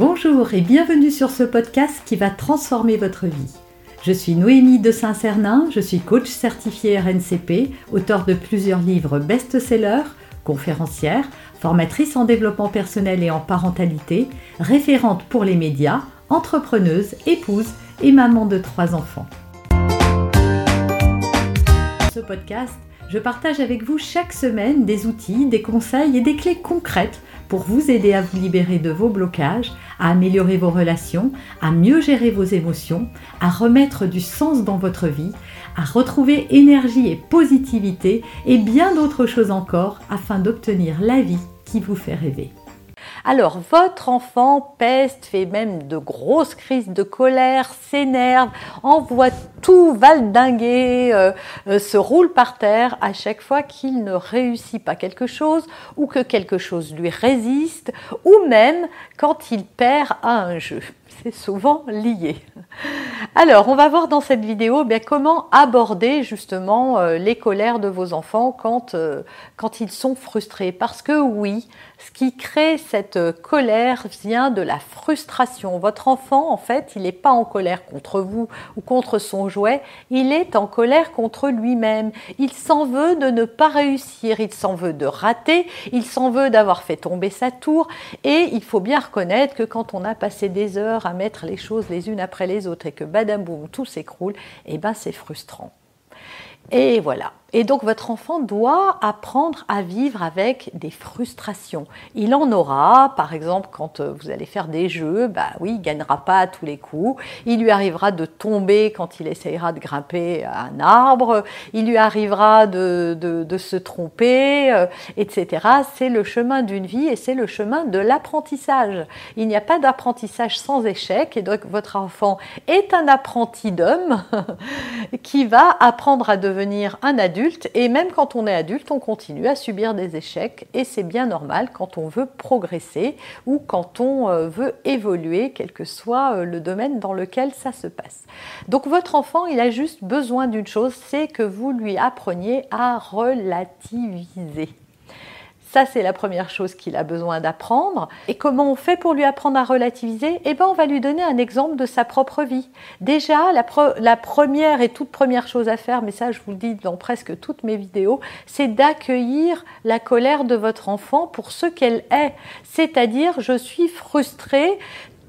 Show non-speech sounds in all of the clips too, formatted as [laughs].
Bonjour et bienvenue sur ce podcast qui va transformer votre vie. Je suis Noémie de Saint-Cernin, je suis coach certifié RNCP, auteur de plusieurs livres best-sellers, conférencière, formatrice en développement personnel et en parentalité, référente pour les médias, entrepreneuse, épouse et maman de trois enfants. Ce podcast, je partage avec vous chaque semaine des outils, des conseils et des clés concrètes pour vous aider à vous libérer de vos blocages, à améliorer vos relations, à mieux gérer vos émotions, à remettre du sens dans votre vie, à retrouver énergie et positivité et bien d'autres choses encore afin d'obtenir la vie qui vous fait rêver. Alors, votre enfant peste, fait même de grosses crises de colère, s'énerve, envoie tout valdinguer, euh, euh, se roule par terre à chaque fois qu'il ne réussit pas quelque chose ou que quelque chose lui résiste ou même quand il perd à un jeu. C'est souvent lié. Alors, on va voir dans cette vidéo bien, comment aborder justement euh, les colères de vos enfants quand, euh, quand ils sont frustrés. Parce que oui, ce qui crée cette euh, colère vient de la frustration. Votre enfant, en fait, il n'est pas en colère contre vous ou contre son jouet, il est en colère contre lui-même. Il s'en veut de ne pas réussir, il s'en veut de rater, il s'en veut d'avoir fait tomber sa tour. Et il faut bien reconnaître que quand on a passé des heures à mettre les choses les unes après les autres et que badaboum, tout s'écroule, eh ben c'est frustrant. Et voilà. Et donc votre enfant doit apprendre à vivre avec des frustrations. Il en aura, par exemple, quand euh, vous allez faire des jeux, bah oui, il gagnera pas à tous les coups. Il lui arrivera de tomber quand il essayera de grimper à un arbre. Il lui arrivera de, de, se tromper, euh, etc. C'est le chemin d'une vie et c'est le chemin de l'apprentissage. Il n'y a pas d'apprentissage sans échec et donc votre enfant est un apprenti d'homme [laughs] qui va apprendre à devenir un adulte et même quand on est adulte, on continue à subir des échecs et c'est bien normal quand on veut progresser ou quand on euh, veut évoluer, quel que soit euh, le domaine dans lequel ça se passe. Donc votre enfant, il a juste besoin d'une chose, c'est que vous lui appreniez à relativiser. Ça, c'est la première chose qu'il a besoin d'apprendre. Et comment on fait pour lui apprendre à relativiser? Eh bien, on va lui donner un exemple de sa propre vie. Déjà, la, première et toute première chose à faire, mais ça, je vous le dis dans presque toutes mes vidéos, c'est d'accueillir la colère de votre enfant pour ce qu'elle est. C'est-à-dire, je suis frustrée,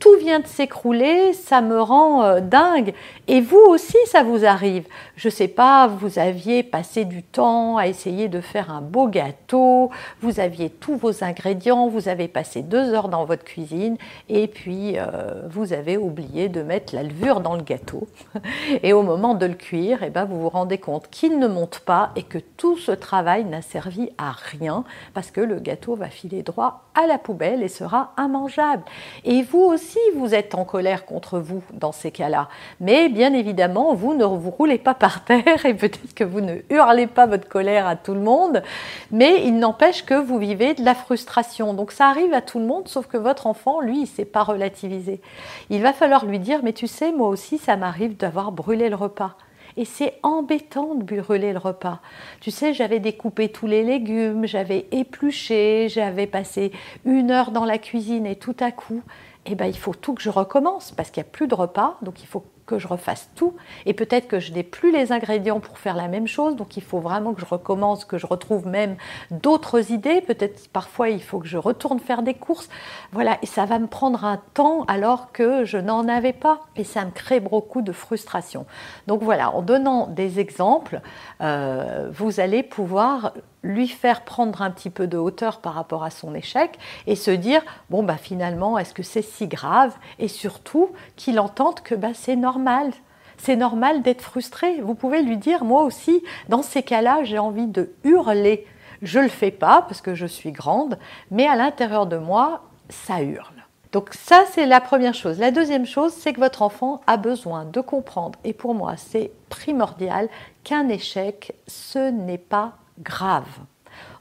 tout vient de s'écrouler, ça me rend euh, dingue. Et vous aussi, ça vous arrive. Je ne sais pas, vous aviez passé du temps à essayer de faire un beau gâteau, vous aviez tous vos ingrédients, vous avez passé deux heures dans votre cuisine, et puis euh, vous avez oublié de mettre la levure dans le gâteau. [laughs] Et au moment de le cuire, eh ben, vous vous rendez compte qu'il ne monte pas et que tout ce travail n'a servi à rien, parce que le gâteau va filer droit à la poubelle et sera immangeable. Et vous aussi, si vous êtes en colère contre vous dans ces cas-là. Mais bien évidemment, vous ne vous roulez pas par terre et peut-être que vous ne hurlez pas votre colère à tout le monde, mais il n'empêche que vous vivez de la frustration. Donc ça arrive à tout le monde, sauf que votre enfant, lui, il ne sait pas relativiser. Il va falloir lui dire, mais tu sais, moi aussi, ça m'arrive d'avoir brûlé le repas. Et c'est embêtant de brûler le repas. Tu sais, j'avais découpé tous les légumes, j'avais épluché, j'avais passé une heure dans la cuisine et tout à coup, eh ben, il faut tout que je recommence parce qu'il n'y a plus de repas, donc il faut que je refasse tout. Et peut-être que je n'ai plus les ingrédients pour faire la même chose, donc il faut vraiment que je recommence, que je retrouve même d'autres idées. Peut-être parfois il faut que je retourne faire des courses. Voilà, et ça va me prendre un temps alors que je n'en avais pas. Et ça me crée beaucoup de frustration. Donc voilà, en donnant des exemples, euh, vous allez pouvoir lui faire prendre un petit peu de hauteur par rapport à son échec et se dire bon bah finalement est-ce que c'est si grave? Et surtout qu'il entende que bah, c'est normal c'est normal d'être frustré. Vous pouvez lui dire, moi aussi, dans ces cas-là, j'ai envie de hurler. Je le fais pas parce que je suis grande, mais à l'intérieur de moi, ça hurle. Donc ça, c'est la première chose. La deuxième chose, c'est que votre enfant a besoin de comprendre, et pour moi, c'est primordial, qu'un échec, ce n'est pas grave.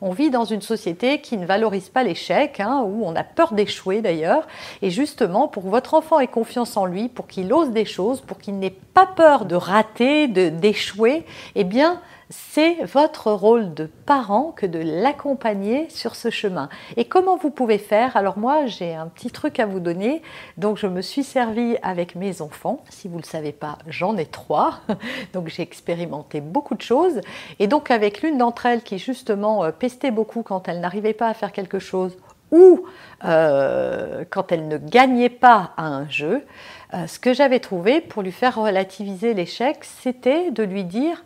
On vit dans une société qui ne valorise pas l'échec, hein, où on a peur d'échouer d'ailleurs. Et justement, pour que votre enfant ait confiance en lui, pour qu'il ose des choses, pour qu'il n'ait pas peur de rater, d'échouer, eh bien, c'est votre rôle de parent que de l'accompagner sur ce chemin. Et comment vous pouvez faire? Alors moi, j'ai un petit truc à vous donner. Donc je me suis servi avec mes enfants. Si vous ne le savez pas, j'en ai trois. [laughs] Donc j'ai expérimenté beaucoup de choses. Et donc avec l'une d'entre elles qui justement euh, pestait beaucoup quand elle n'arrivait pas à faire quelque chose ou euh, quand elle ne gagnait pas à un jeu, euh, ce que j'avais trouvé pour lui faire relativiser l'échec, c'était de lui dire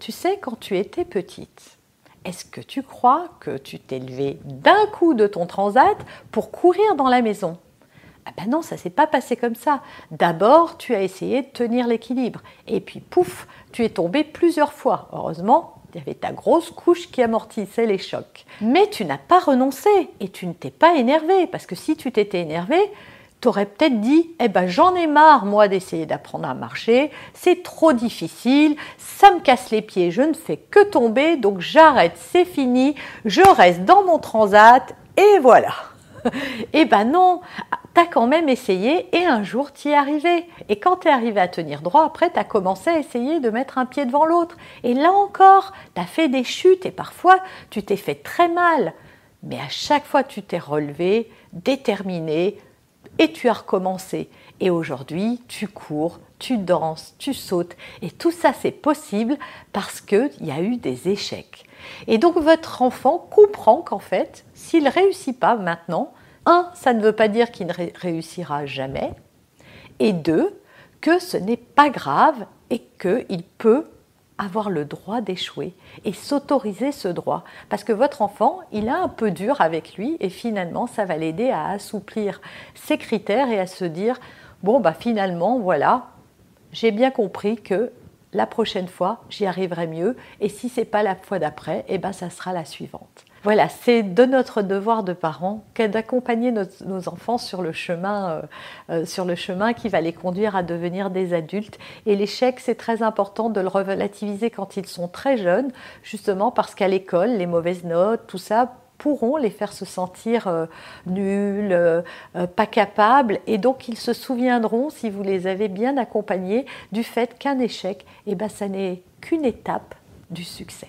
tu sais, quand tu étais petite, est-ce que tu crois que tu t'es levé d'un coup de ton transat pour courir dans la maison? Ah ben non, ça s'est pas passé comme ça. D'abord, tu as essayé de tenir l'équilibre. Et puis, pouf, tu es tombé plusieurs fois. Heureusement, il y avait ta grosse couche qui amortissait les chocs. Mais tu n'as pas renoncé et tu ne t'es pas énervé. Parce que si tu t'étais énervé, t'aurais peut-être dit Eh ben j'en ai marre moi d'essayer d'apprendre à marcher, c'est trop difficile, ça me casse les pieds, je ne fais que tomber, donc j'arrête, c'est fini, je reste dans mon transat et voilà. [laughs] eh ben non, t'as quand même essayé et un jour t'y es arrivé. Et quand t'es arrivé à tenir droit, après t'as commencé à essayer de mettre un pied devant l'autre. Et là encore, t'as fait des chutes et parfois tu t'es fait très mal. Mais à chaque fois tu t'es relevé, déterminé, et tu as recommencé. Et aujourd'hui, tu cours, tu danses, tu sautes. Et tout ça, c'est possible parce qu'il y a eu des échecs. Et donc, votre enfant comprend qu'en fait, s'il ne réussit pas maintenant, un, ça ne veut pas dire qu'il ne réussira jamais. Et deux, que ce n'est pas grave et qu'il peut avoir le droit d'échouer et s'autoriser ce droit. Parce que votre enfant, il a un peu dur avec lui et finalement, ça va l'aider à assouplir ses critères et à se dire, bon, bah finalement, voilà, j'ai bien compris que la prochaine fois, j'y arriverai mieux et si c'est pas la fois d'après, eh ben, ça sera la suivante. Voilà, c'est de notre devoir de parents d'accompagner nos, enfants sur le, chemin, euh, euh, sur le chemin qui va les conduire à devenir des adultes. Et l'échec, c'est très important de le relativiser quand ils sont très jeunes, justement parce qu'à l'école, les mauvaises notes, tout ça pourront les faire se sentir euh, nuls, pas capables, et donc ils se souviendront, si vous les avez bien accompagnés, du fait qu'un échec, eh ben, ça n'est qu'une étape du succès.